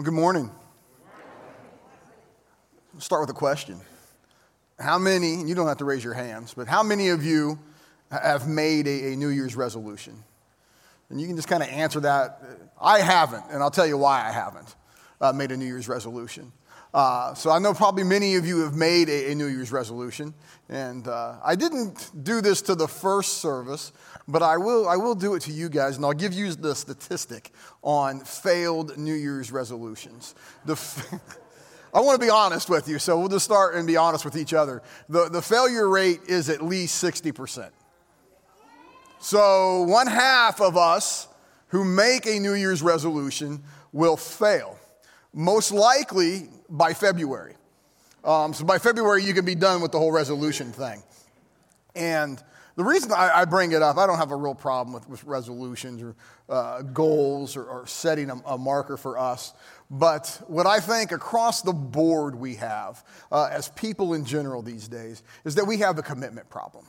Well, good morning. Let's start with a question. How many, and you don't have to raise your hands, but how many of you have made a, a New Year's resolution? And you can just kind of answer that. I haven't, and I'll tell you why I haven't uh, made a New Year's resolution. Uh, so I know probably many of you have made a, a New Year's resolution, and uh, I didn't do this to the first service, but I will, I will do it to you guys, and I'll give you the statistic on failed New Year's resolutions. The f- I want to be honest with you, so we'll just start and be honest with each other. The, the failure rate is at least 60%. So one half of us who make a New Year's resolution will fail, most likely by February. Um, so by February, you can be done with the whole resolution thing. And the reason I, I, bring it up, I don't have a real problem with, with resolutions or uh, goals or, or setting a, a, marker for us. But what I think across the board we have uh, as people in general these days is that we have a commitment problem.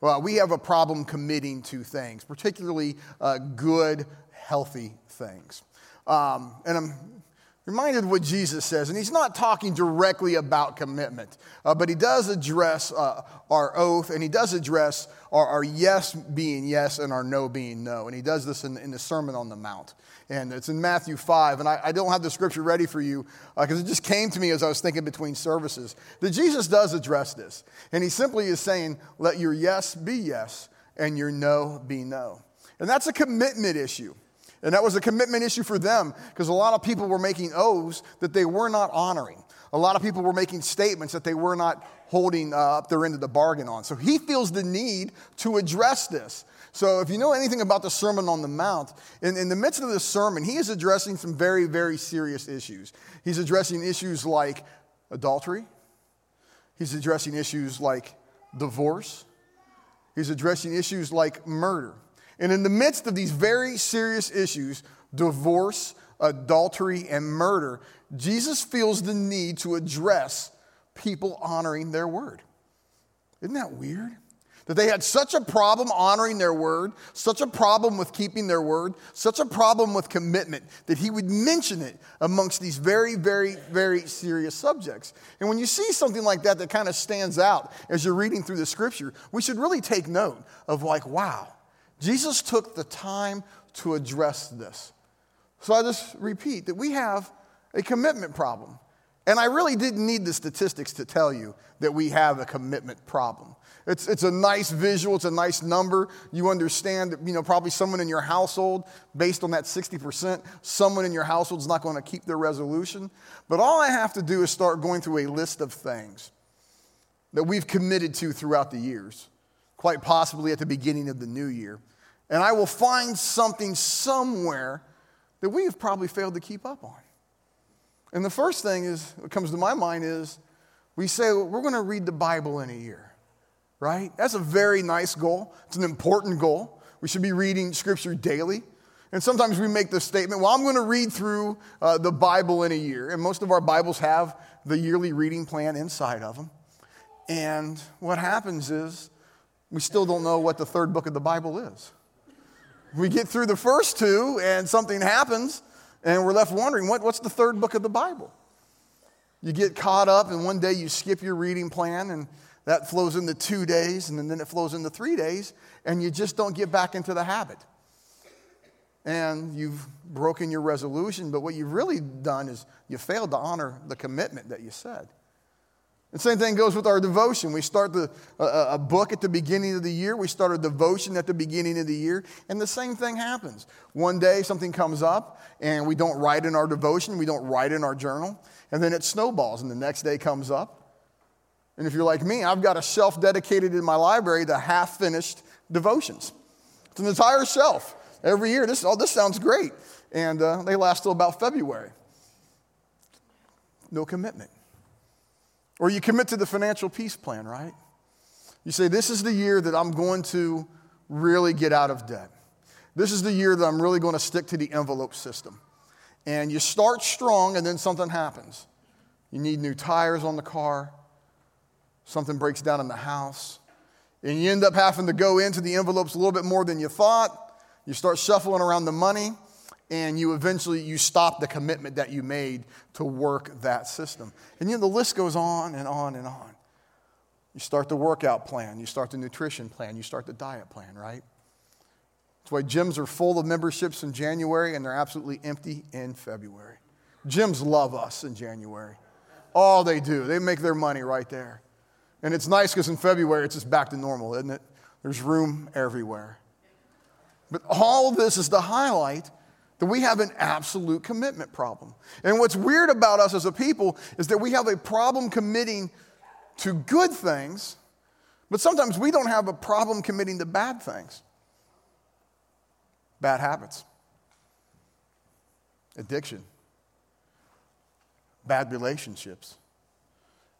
Well, we have a problem committing to things, particularly uh, good, healthy things. Um, and I'm reminded what Jesus says, and he's not talking directly about commitment, uh, but he does address uh, our oath and he does address our, our, yes being yes and our no being no. And he does this in, in the Sermon on the Mount. And it's in Matthew 5. And I, I don't have the scripture ready for you because uh, it just came to me as I was thinking between services that Jesus does address this. And he simply is saying, let your yes be yes and your no be no. And that's a commitment issue. And that was a commitment issue for them because a lot of people were making oaths that they were not honoring. A lot of people were making statements that they were not holding uh, up their end of the bargain on. So he feels the need to address this. So if you know anything about the Sermon on the Mount, in, in the midst of this sermon, he is addressing some very, very serious issues. He's addressing issues like adultery, he's addressing issues like divorce, he's addressing issues like murder. And in the midst of these very serious issues divorce, adultery, and murder Jesus feels the need to address people honoring their word. Isn't that weird? That they had such a problem honoring their word, such a problem with keeping their word, such a problem with commitment, that he would mention it amongst these very, very, very serious subjects. And when you see something like that that kind of stands out as you're reading through the scripture, we should really take note of, like, wow, Jesus took the time to address this. So I just repeat that we have a commitment problem. And I really didn't need the statistics to tell you that we have a commitment problem. It's, it's a nice visual, it's a nice number. You understand that, you know, probably someone in your household, based on that 60%, someone in your household is not going to keep their resolution. But all I have to do is start going through a list of things that we've committed to throughout the years quite possibly at the beginning of the new year. And I will find something somewhere that we have probably failed to keep up on. And the first thing is, what comes to my mind is we say, well, we're going to read the Bible in a year, right? That's a very nice goal. It's an important goal. We should be reading Scripture daily. And sometimes we make the statement, well, I'm going to read through uh, the Bible in a year. And most of our Bibles have the yearly reading plan inside of them. And what happens is we still don't know what the third book of the Bible is. We get through the first two, and something happens, and we're left wondering what, what's the third book of the Bible? You get caught up, and one day you skip your reading plan, and that flows into two days, and then it flows into three days, and you just don't get back into the habit. And you've broken your resolution, but what you've really done is you failed to honor the commitment that you said. Same thing goes with our devotion. We start the, a, a book at the beginning of the year, we start a devotion at the beginning of the year, and the same thing happens. One day something comes up, and we don't write in our devotion, we don't write in our journal, and then it snowballs, and the next day comes up. And if you're like me, I've got a shelf dedicated in my library to half finished devotions. It's an entire shelf. Every year, this, oh, this sounds great. And uh, they last till about February. No commitment. Or you commit to the financial peace plan, right? You say, This is the year that I'm going to really get out of debt. This is the year that I'm really going to stick to the envelope system. And you start strong, and then something happens. You need new tires on the car, something breaks down in the house, and you end up having to go into the envelopes a little bit more than you thought. You start shuffling around the money, and you eventually you stop the commitment that you made to work that system. And you know the list goes on and on and on. You start the workout plan, you start the nutrition plan, you start the diet plan, right? That's why gyms are full of memberships in January and they're absolutely empty in February. Gyms love us in January. All they do, they make their money right there. And it's nice because in February it's just back to normal, isn't it? There's room everywhere. But all of this is to highlight that we have an absolute commitment problem. And what's weird about us as a people is that we have a problem committing to good things, but sometimes we don't have a problem committing to bad things. Bad habits, addiction, bad relationships,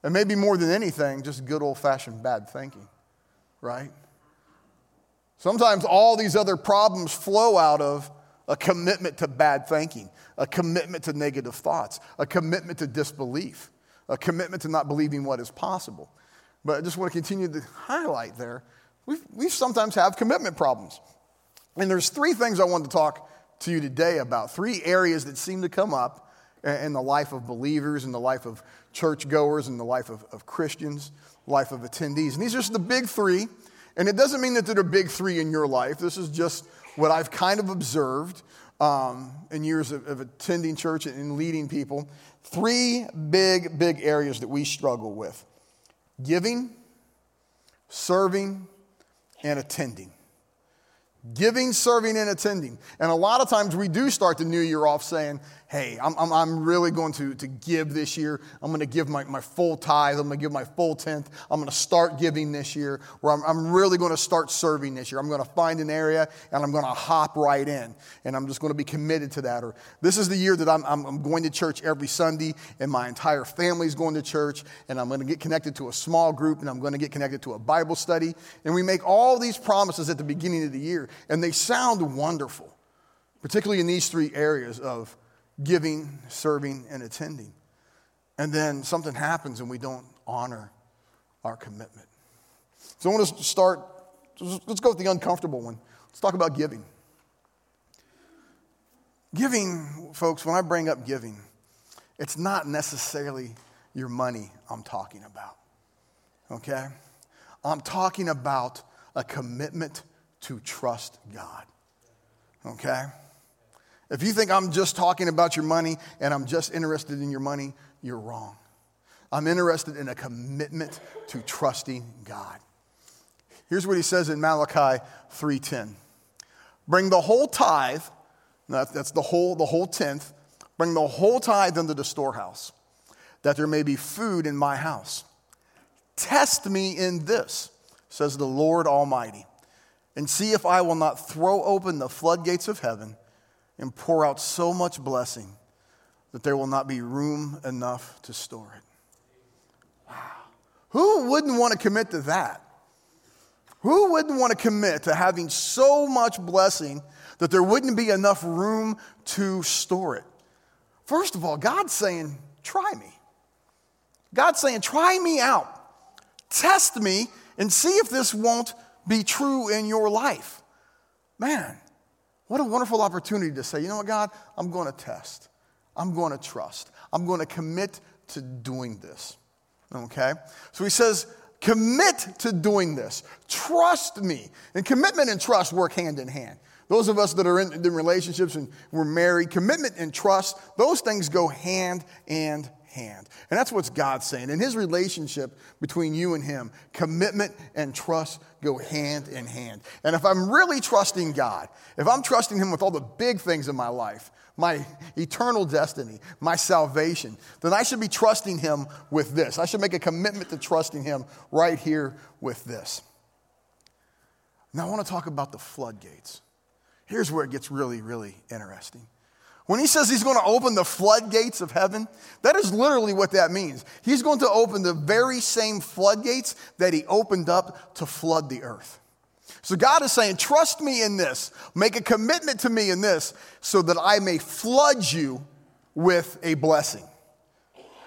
and maybe more than anything, just good old fashioned bad thinking, right? Sometimes all these other problems flow out of a commitment to bad thinking, a commitment to negative thoughts, a commitment to disbelief, a commitment to not believing what is possible. But I just want to continue to highlight there. We we sometimes have commitment problems. And there's three things I want to talk to you today about, three areas that seem to come up in the life of believers, in the life of churchgoers, in the life of, of Christians, life of attendees. And these are just the big three. And it doesn't mean that they're the big three in your life. This is just what I've kind of observed um, in years of, of attending church and leading people. Three big, big areas that we struggle with giving, serving, and attending. Giving, serving, and attending. And a lot of times we do start the new year off saying, hey, I'm, I'm, I'm, really going to, to give this year. I'm going to give my, my full tithe. I'm going to give my full tenth. I'm going to start giving this year, where I'm, I'm really going to start serving this year. I'm going to find an area and I'm going to hop right in. And I'm just going to be committed to that. Or this is the year that I'm, I'm, I'm going to church every Sunday and my entire family is going to church and I'm going to get connected to a small group and I'm going to get connected to a Bible study. And we make all these promises at the beginning of the year and they sound wonderful, particularly in these three areas of giving, serving, and attending. And then something happens and we don't honor our commitment. So I want to start, let's go with the uncomfortable one. Let's talk about giving. Giving, folks, when I bring up giving, it's not necessarily your money I'm talking about, okay? I'm talking about a commitment to trust God, okay? If you think I'm just talking about your money and I'm just interested in your money, you're wrong. I'm interested in a commitment to trusting God. Here's what he says in Malachi 3:10. Bring the whole tithe, that's the whole, the whole tenth, bring the whole tithe into the storehouse, that there may be food in my house. Test me in this, says the Lord Almighty, and see if I will not throw open the floodgates of heaven and pour out so much blessing that there will not be room enough to store it. Wow. Who wouldn't want to commit to that? Who wouldn't want to commit to having so much blessing that there wouldn't be enough room to store it? First of all, God's saying, try me. God's saying, try me out. Test me and see if this won't be true in your life. Man, what a wonderful opportunity to say, you know what, God, I'm going to test. I'm going to trust. I'm going to commit to doing this. Okay? So he says, commit to doing this. Trust me. And commitment and trust work hand in hand. Those of us that are in, in relationships and we're married, commitment and trust, those things go hand in hand. And that's what God's saying. In his relationship between you and him, commitment and trust go hand in hand. And if I'm really trusting God, if I'm trusting him with all the big things in my life, my eternal destiny, my salvation, then I should be trusting him with this. I should make a commitment to trusting him right here with this. Now, I want to talk about the floodgates. Here's where it gets really, really interesting. When he says he's going to open the floodgates of heaven, that is literally what that means. He's going to open the very same floodgates that he opened up to flood the earth. So God is saying, Trust me in this, make a commitment to me in this, so that I may flood you with a blessing.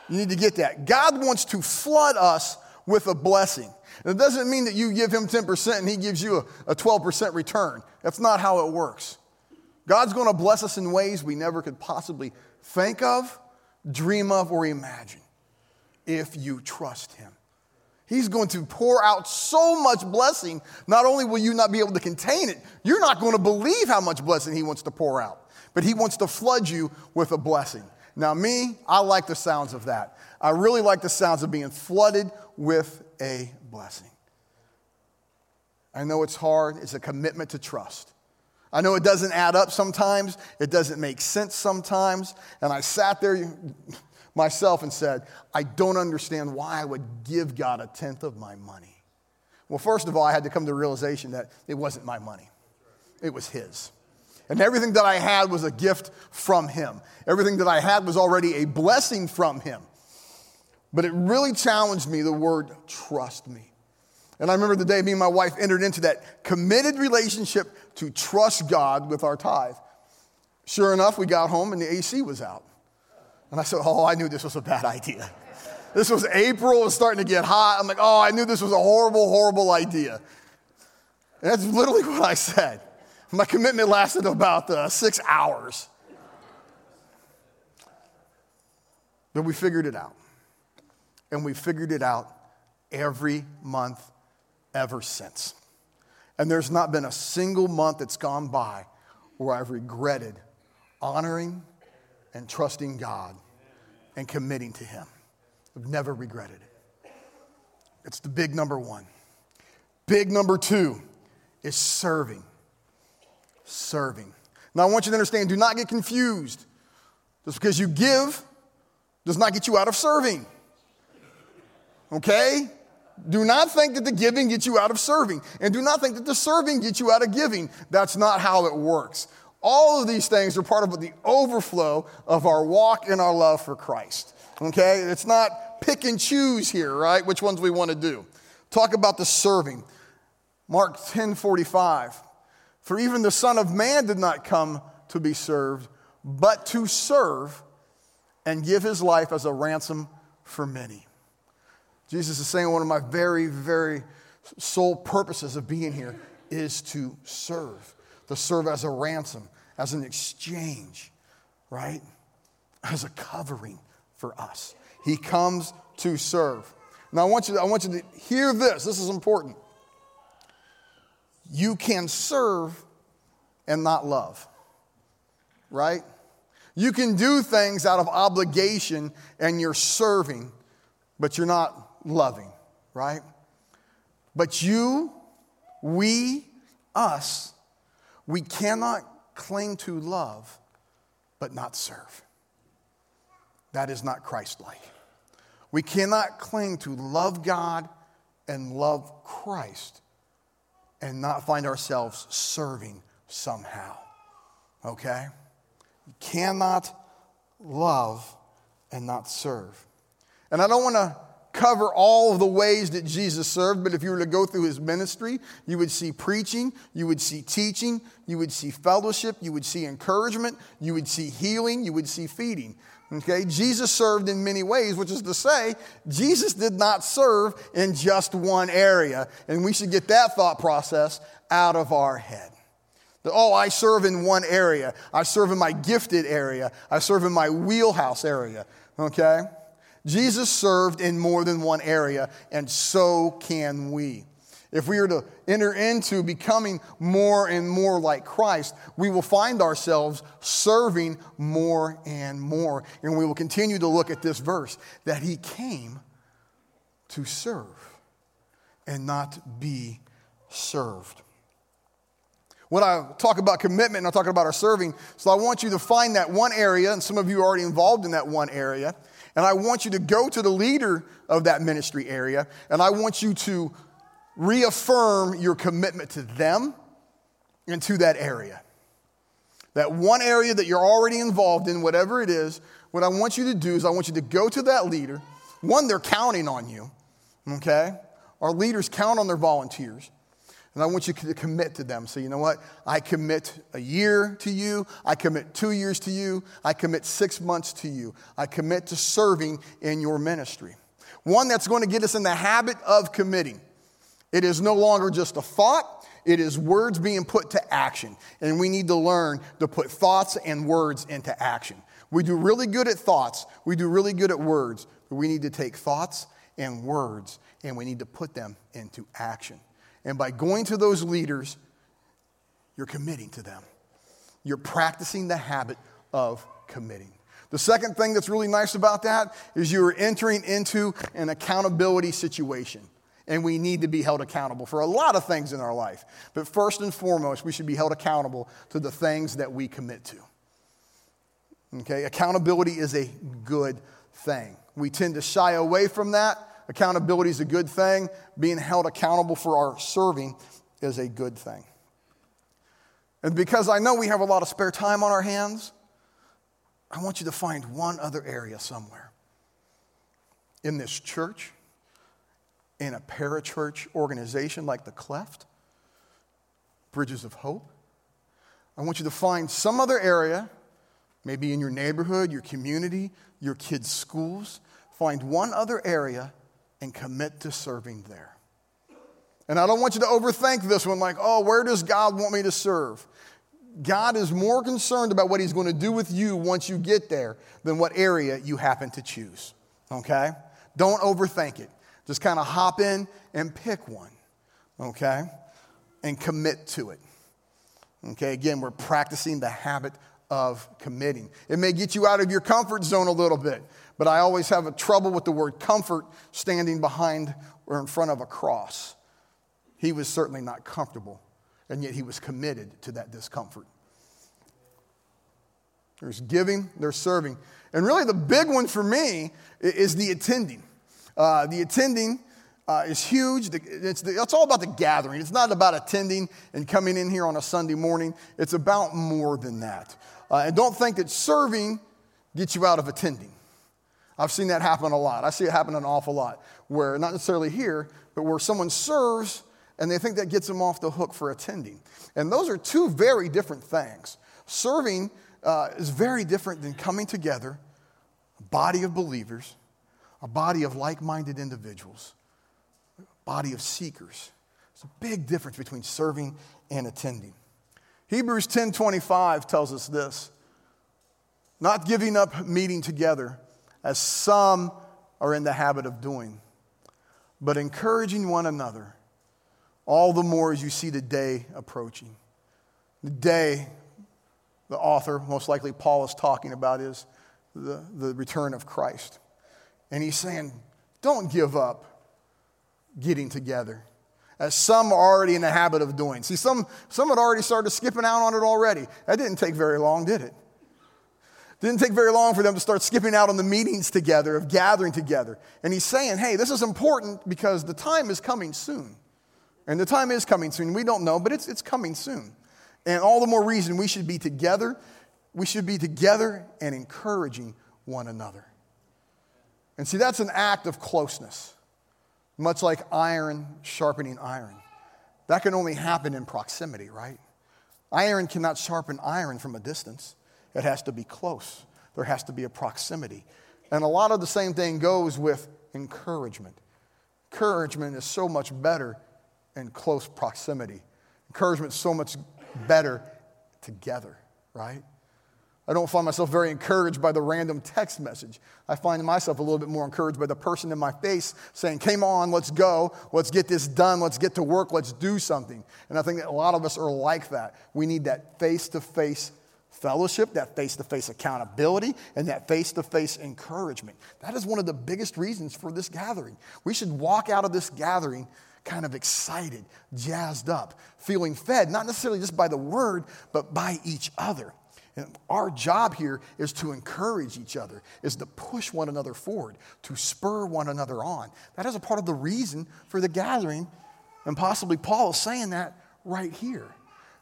You need to get that. God wants to flood us with a blessing. And it doesn't mean that you give him 10% and he gives you a, a 12% return. That's not how it works. God's going to bless us in ways we never could possibly think of, dream of, or imagine if you trust Him. He's going to pour out so much blessing. Not only will you not be able to contain it, you're not going to believe how much blessing He wants to pour out, but He wants to flood you with a blessing. Now, me, I like the sounds of that. I really like the sounds of being flooded with a blessing. I know it's hard, it's a commitment to trust. I know it doesn't add up sometimes, it doesn't make sense sometimes. And I sat there myself and said, I don't understand why I would give God a tenth of my money. Well, first of all, I had to come to the realization that it wasn't my money, it was His. And everything that I had was a gift from Him. Everything that I had was already a blessing from Him. But it really challenged me the word trust me. And I remember the day me and my wife entered into that committed relationship to trust God with our tithe. Sure enough, we got home and the AC was out. And I said, Oh, I knew this was a bad idea. This was April, it was starting to get hot. I'm like, Oh, I knew this was a horrible, horrible idea. And that's literally what I said. My commitment lasted about uh, six hours. But we figured it out. And we figured it out every month ever since. And there's not been a single month that's gone by where I've regretted honoring and trusting God and committing to Him. I've never regretted it. It's the big number one. Big number two is serving. Serving. Now, I want you to understand do not get confused. Just because you give does not get you out of serving. Okay? Do not think that the giving gets you out of serving, and do not think that the serving gets you out of giving. That's not how it works. All of these things are part of the overflow of our walk and our love for Christ. Okay? It's not pick and choose here, right? Which ones we want to do. Talk about the serving. Mark 10 45. For even the Son of Man did not come to be served, but to serve and give his life as a ransom for many. Jesus is saying one of my very, very sole purposes of being here is to serve, to serve as a ransom, as an exchange, right? As a covering for us. He comes to serve. Now, I want you to, I want you to hear this. This is important. You can serve and not love, right? You can do things out of obligation and you're serving, but you're not loving, right? But you, we, us, we cannot cling to love but not serve. That is not Christ like. We cannot cling to love God and love Christ and not find ourselves serving somehow. Okay? You cannot love and not serve. And I don't want to cover all of the ways that Jesus served, but if you were to go through his ministry, you would see preaching, you would see teaching, you would see fellowship, you would see encouragement, you would see healing, you would see feeding. Okay, Jesus served in many ways, which is to say, Jesus did not serve in just one area. And we should get that thought process out of our head. Oh, I serve in one area. I serve in my gifted area. I serve in my wheelhouse area. Okay? Jesus served in more than one area, and so can we. If we are to enter into becoming more and more like Christ, we will find ourselves serving more and more. And we will continue to look at this verse that he came to serve and not be served. When I talk about commitment and I talk about our serving, so I want you to find that one area, and some of you are already involved in that one area, and I want you to go to the leader of that ministry area, and I want you to reaffirm your commitment to them and to that area. That one area that you're already involved in, whatever it is, what I want you to do is I want you to go to that leader. One, they're counting on you, okay? Our leaders count on their volunteers. And I want you to commit to them. So, you know what? I commit a year to you. I commit two years to you. I commit six months to you. I commit to serving in your ministry. One that's going to get us in the habit of committing. It is no longer just a thought, It is words being put to action. And we need to learn to put thoughts and words into action. We do really good at thoughts, we do really good at words, but we need to take thoughts and words and we need to put them into action. And by going to those leaders, you're committing to them. You're practicing the habit of committing. The second thing that's really nice about that is you're entering into an accountability situation. And we need to be held accountable for a lot of things in our life. But first and foremost, we should be held accountable to the things that we commit to. Okay, accountability is a good thing. We tend to shy away from that. Accountability is a good thing. Being held accountable for our serving is a good thing. And because I know we have a lot of spare time on our hands, I want you to find one other area somewhere in this church, in a parachurch organization like the Cleft, Bridges of Hope. I want you to find some other area, maybe in your neighborhood, your community, your kids' schools. Find one other area and commit to serving there. And I don't want you to overthink this one like, oh, where does God want me to serve? God is more concerned about what He's going to do with you once you get there than what area you happen to choose. Okay? Don't overthink it. Just kind of hop in and pick one. Okay? And commit to it. Okay? Again, we're practicing the habit of committing. It may get you out of your comfort zone a little bit, but I always have a trouble with the word comfort standing behind or in front of a cross. He was certainly not comfortable, and yet he was committed to that discomfort. There's giving, there's serving. And really, the big one for me is the attending. Uh, the attending uh, is huge. It's, the, it's all about the gathering. It's not about attending and coming in here on a Sunday morning. It's about more than that. Uh, and don't think that serving gets you out of attending. I've seen that happen a lot. I see it happen an awful lot, where not necessarily here, but where someone serves and they think that gets them off the hook for attending. And those are two very different things. Serving uh, is very different than coming together, a body of believers, a body of like minded individuals, a body of seekers. There's a big difference between serving and attending. Hebrews 10:25 tells us this. Not giving up meeting together as some are in the habit of doing, but encouraging one another, all the more as you see the day approaching. The day the author, most likely Paul, is talking about is the, the return of Christ. And he's saying, don't give up getting together, as some are already in the habit of doing. See, some, some had already started skipping out on it already. That didn't take very long, did it? Didn't take very long for them to start skipping out on the meetings together, of gathering together. And he's saying, hey, this is important because the time is coming soon. And the time is coming soon. We don't know, but it's, it's coming soon. And all the more reason we should be together. We should be together and encouraging one another. And see, that's an act of closeness, much like iron sharpening iron. That can only happen in proximity, right? Iron cannot sharpen iron from a distance. It has to be close, there has to be a proximity. And a lot of the same thing goes with encouragement. Encouragement is so much better in close proximity. Encouragement is so much better together, right? I don't find myself very encouraged by the random text message. I find myself a little bit more encouraged by the person in my face saying, Come on, let's go, let's get this done, let's get to work, let's do something. And I think that a lot of us are like that. We need that face to face fellowship, that face to face accountability, and that face to face encouragement. That is one of the biggest reasons for this gathering. We should walk out of this gathering kind of excited, jazzed up, feeling fed, not necessarily just by the word, but by each other. And our job here is to encourage each other, is to push one another forward, to spur one another on. That is a part of the reason for the gathering. And possibly Paul is saying that right here.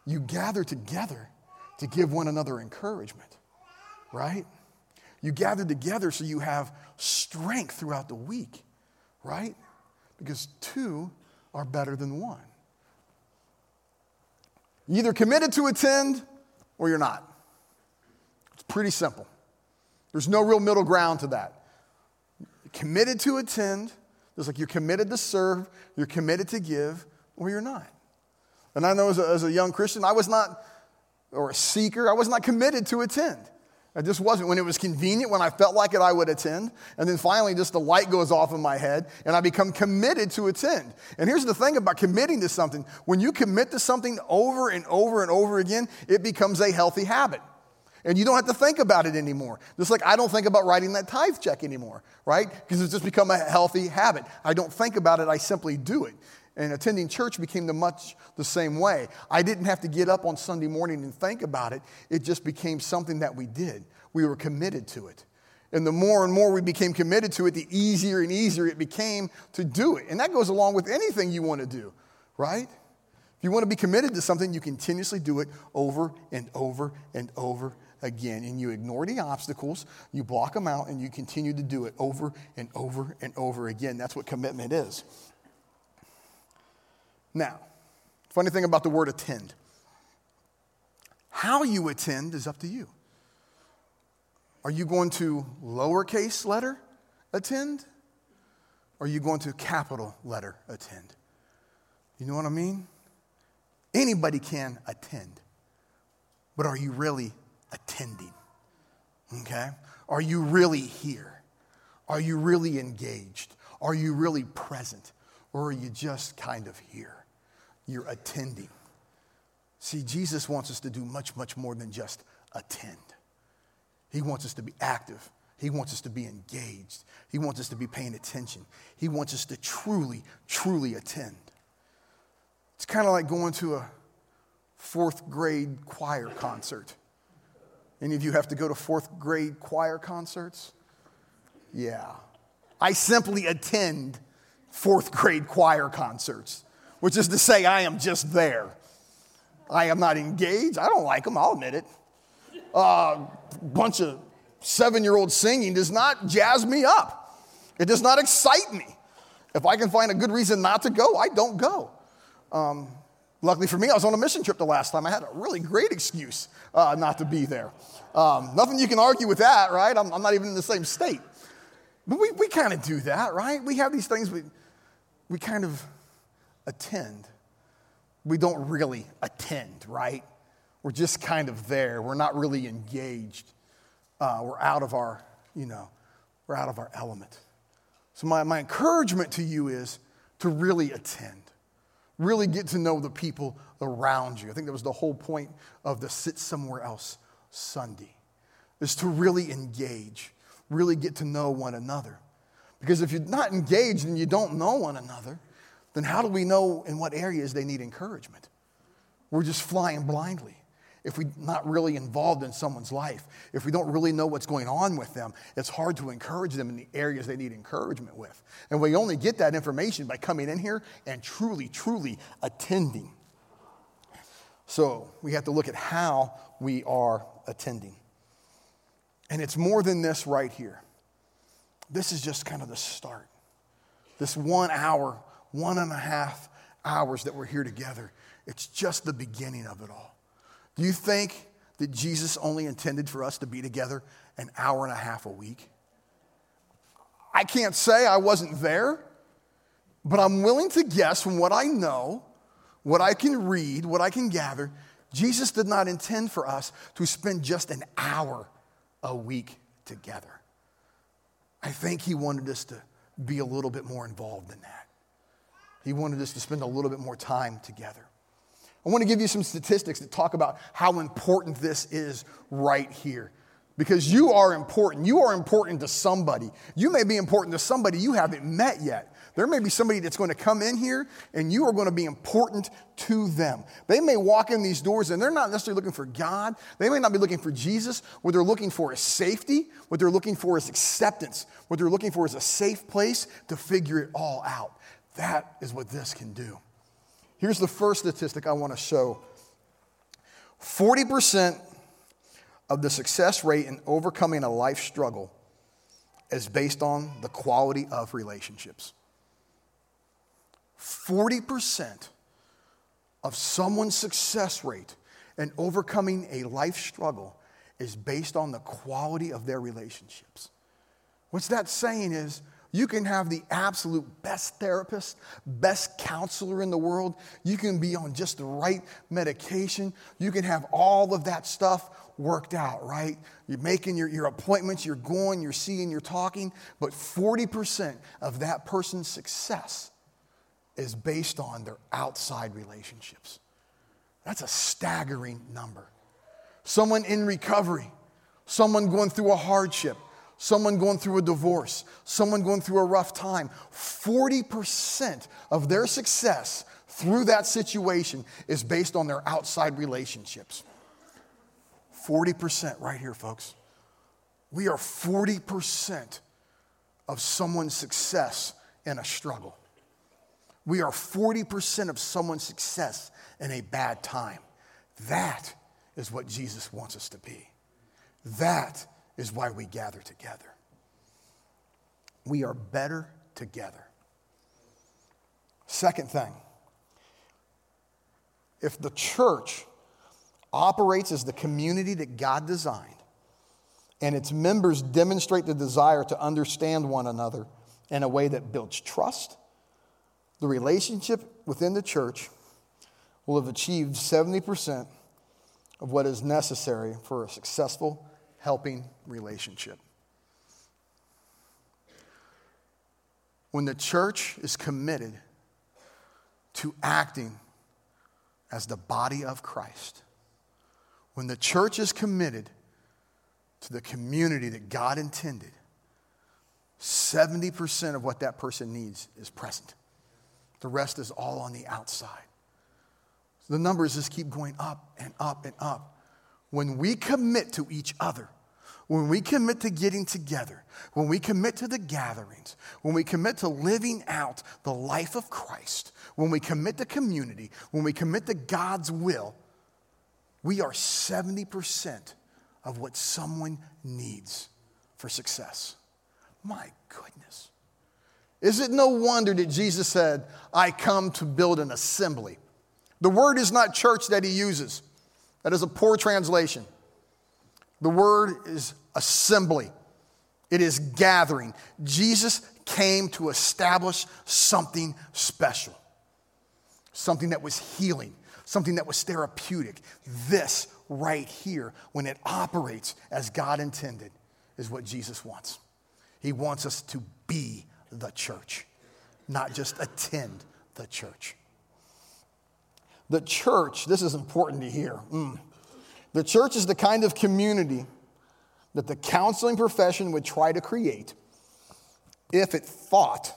You gather together to give one another encouragement, right? You gather together so you have strength throughout the week, right? Because two are better than one. You either committed to attend or you're not. It's pretty simple. There's no real middle ground to that. You're committed to attend, just like you're committed to serve, you're committed to give, or you're not. And I know as a, as a young Christian, I was not, or a seeker, I was not committed to attend. I just wasn't. When it was convenient, when I felt like it, I would attend. And then finally, just the light goes off in my head, and I become committed to attend. And here's the thing about committing to something when you commit to something over and over and over again, it becomes a healthy habit. And you don't have to think about it anymore. Just like I don't think about writing that tithe check anymore, right? Because it's just become a healthy habit. I don't think about it, I simply do it. And attending church became the much the same way. I didn't have to get up on Sunday morning and think about it. It just became something that we did. We were committed to it. And the more and more we became committed to it, the easier and easier it became to do it. And that goes along with anything you want to do, right? If you want to be committed to something, you continuously do it over and over and over again. And you ignore the obstacles, you block them out, and you continue to do it over and over and over again. That's what commitment is. Now, funny thing about the word attend how you attend is up to you. Are you going to lowercase letter attend? Or are you going to capital letter attend? You know what I mean? Anybody can attend, but are you really attending? Okay? Are you really here? Are you really engaged? Are you really present? Or are you just kind of here? You're attending. See, Jesus wants us to do much, much more than just attend. He wants us to be active. He wants us to be engaged. He wants us to be paying attention. He wants us to truly, truly attend. It's kind of like going to a fourth grade choir concert. Any of you have to go to fourth grade choir concerts? Yeah. I simply attend fourth grade choir concerts which is to say, I am just there. I am not engaged. I don't like them, I'll admit it. A uh, bunch of seven year old singing does not jazz me up, it does not excite me. If I can find a good reason not to go, I don't go. Um, luckily for me, I was on a mission trip the last time. I had a really great excuse uh, not to be there. Um, nothing you can argue with that, right? I'm, I'm not even in the same state. But we, we kind of do that, right? We have these things we, we kind of attend. We don't really attend, right? We're just kind of there. We're not really engaged. Uh, we're out of our, you know, we're out of our element. So, my, my encouragement to you is to really attend, really get to know the people around you. I think that was the whole point of the Sit Somewhere Else Sunday, is to really engage, really get to know one another. Because if you're not engaged and you don't know one another, then how do we know in what areas they need encouragement? We're just flying blindly. If we're not really involved in someone's life, if we don't really know what's going on with them, it's hard to encourage them in the areas they need encouragement with. And we only get that information by coming in here and truly, truly attending. So we have to look at how we are attending. And it's more than this right here. This is just kind of the start. This one hour one and a half hours that we're here together, it's just the beginning of it all. Do you think that Jesus only intended for us to be together an hour and a half a week? I can't say I wasn't there, but I'm willing to guess from what I know, what I can read, what I can gather, Jesus did not intend for us to spend just an hour a week together. I think he wanted us to be a little bit more involved in that. He wanted us to spend a little bit more time together. I want to give you some statistics that talk about how important this is right here. Because you are important. You are important to somebody. You may be important to somebody you haven't met yet. There may be somebody that's going to come in here and you are going to be important to them. They may walk in these doors and they're not necessarily looking for God. They may not be looking for Jesus. What they're looking for is safety. What they're looking for is acceptance. What they're looking for is a safe place to figure it all out. That is what this can do. Here's the first statistic I want to show 40% of the success rate in overcoming a life struggle is based on the quality of relationships. 40% of someone's success rate in overcoming a life struggle is based on the quality of their relationships. What's that saying is You can have the absolute best therapist, best counselor in the world. You can be on just the right medication. You can have all of that stuff worked out, right? You're making your, your appointments, you're going, you're seeing, you're talking, but 40% of that person's success is based on their outside relationships. That's a staggering number. Someone in recovery, someone going through a hardship, someone going through a divorce, someone going through a rough time, 40% of their success through that situation is based on their outside relationships. 40% right here, folks. We are 40% of someone's success in a struggle. We are 40% of someone's success in a bad time. That is what Jesus wants us to be. That is why we gather together. We are better together. Second thing, if the church operates as the community that God designed, and its members demonstrate the desire to understand one another in a way that builds trust, the relationship within the church will have achieved 70% of what is necessary for a successful helping relationship. When the church is committed to acting as the body of Christ, when the church is committed to the community that God intended, 70% of what that person needs is present. The rest is all on the outside. The numbers just keep going up and up and up. When we commit to each other, when we commit to getting together, when we commit to the gatherings, when we commit to living out the life of Christ, when we commit to community, when we commit to God's will, we are 70% of what someone needs for success. My goodness. Is it no wonder that Jesus said, I come to build an assembly? The word is not church that he uses, that is a poor translation. The word is assembly, it is gathering. Jesus came to establish something special, something that was healing, something that was therapeutic. This right here, when it operates as God intended, is what Jesus wants. He wants us to be the church, not just attend the church. The church, this is important to hear. Mm. The church is the kind of community that the counseling profession would try to create if it thought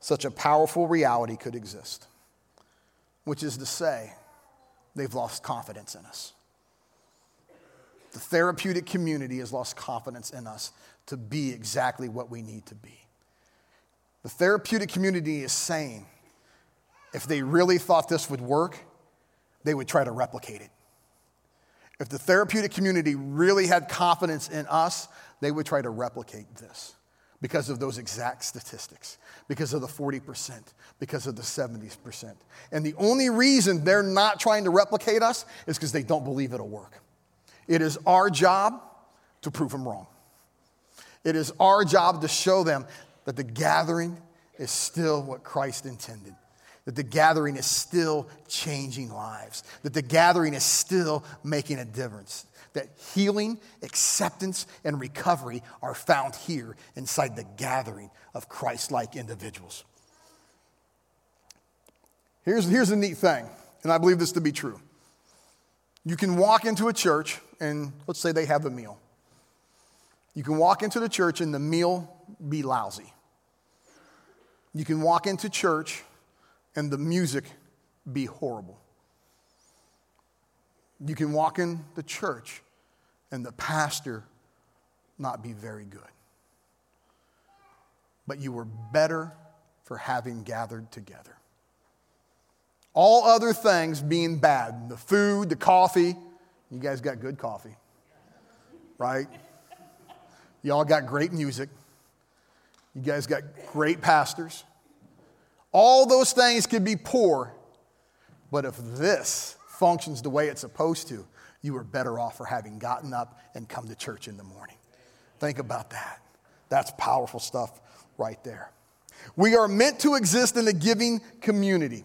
such a powerful reality could exist, which is to say, they've lost confidence in us. The therapeutic community has lost confidence in us to be exactly what we need to be. The therapeutic community is saying if they really thought this would work, they would try to replicate it. If the therapeutic community really had confidence in us, they would try to replicate this because of those exact statistics, because of the 40%, because of the 70%. And the only reason they're not trying to replicate us is because they don't believe it'll work. It is our job to prove them wrong. It is our job to show them that the gathering is still what Christ intended that the gathering is still changing lives, that the gathering is still making a difference, that healing, acceptance, and recovery are found here inside the gathering of Christ like individuals. Here's, here's a neat thing, and I believe this to be true. You can walk into a church, and let's say they have a meal. You can walk into the church and the meal be lousy. You can walk into church and the music be horrible. You can walk in the church and the pastor not be very good. But you were better for having gathered together. All other things being bad the food, the coffee. You guys got good coffee, right? Y'all got great music. You guys got great pastors. All those things could be poor, but if this functions the way it's supposed to, you are better off for having gotten up and come to church in the morning. Think about that. That's powerful stuff right there. We are meant to exist in a giving community.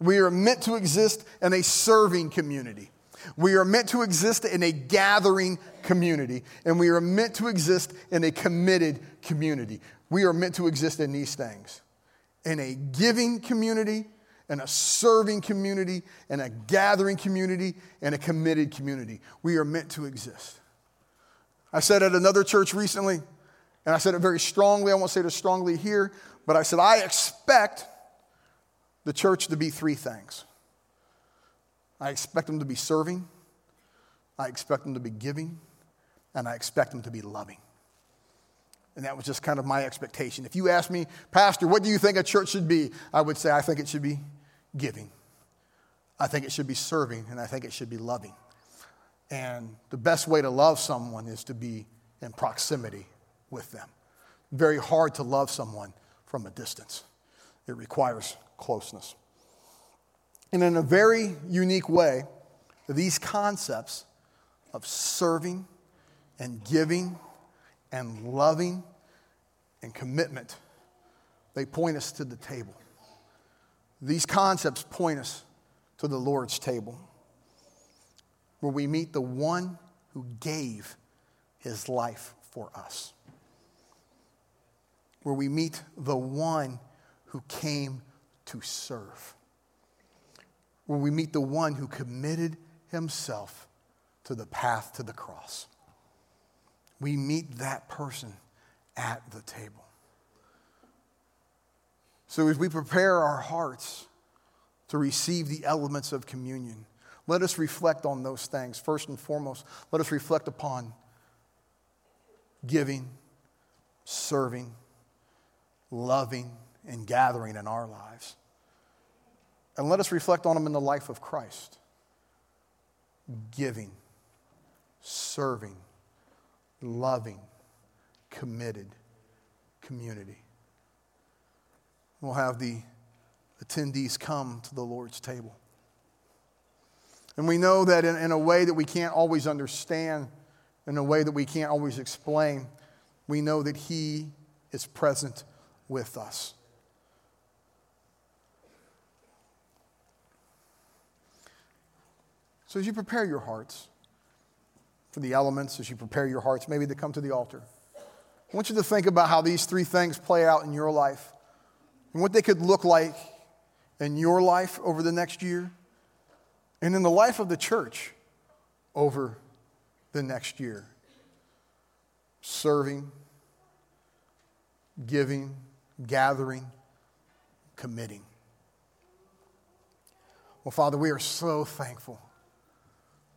We are meant to exist in a serving community. We are meant to exist in a gathering community. And we are meant to exist in a committed community. We are meant to exist in these things in a giving community, in a serving community, in a gathering community, and a committed community. We are meant to exist. I said at another church recently, and I said it very strongly. I won't say it as strongly here, but I said, I expect the church to be three things I expect them to be serving, I expect them to be giving, and I expect them to be loving. And that was just kind of my expectation. If you ask me, Pastor, what do you think a church should be? I would say, I think it should be giving. I think it should be serving, and I think it should be loving. And the best way to love someone is to be in proximity with them. Very hard to love someone from a distance, it requires closeness. And in a very unique way, these concepts of serving and giving and loving and commitment, they point us to the table. These concepts point us to the Lord's table, where we meet the one who gave his life for us, where we meet the one who came to serve, where we meet the one who committed himself to the path to the cross. We meet that person at the table. So, as we prepare our hearts to receive the elements of communion, let us reflect on those things. First and foremost, let us reflect upon giving, serving, loving, and gathering in our lives. And let us reflect on them in the life of Christ giving, serving, loving, committed community. We'll have the attendees come to the Lord's table. And we know that in, in, a way that we can't always understand, in a way that we can't always explain, we know that He is present with us. So as you prepare your hearts, for the elements as you prepare your hearts, maybe to come to the altar. I want you to think about how these three things play out in your life and what they could look like in your life over the next year and in the life of the church over the next year. Serving, giving, gathering, committing. Well, Father, we are so thankful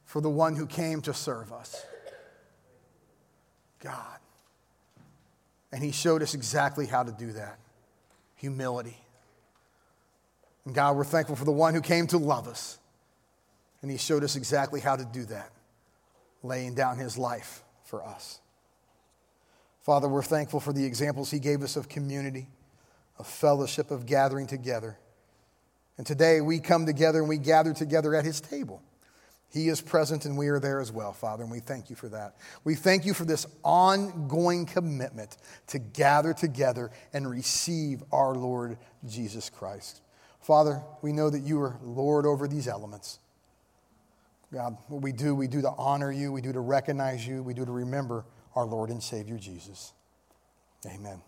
for the one who came to serve us God. And he showed us exactly how to do that humility. And God, we're thankful for the one who came to love us. And he showed us exactly how to do that, laying down his life for us. Father, we're thankful for the examples he gave us of community, of fellowship, of gathering together. And today we come together and we gather together at his table. He is present and we are there as well, Father, and we thank you for that. We thank you for this ongoing commitment to gather together and receive our Lord Jesus Christ. Father, we know that you are Lord over these elements. God, what we do, we do to honor you, we do to recognize you, we do to remember our Lord and Savior Jesus. Amen.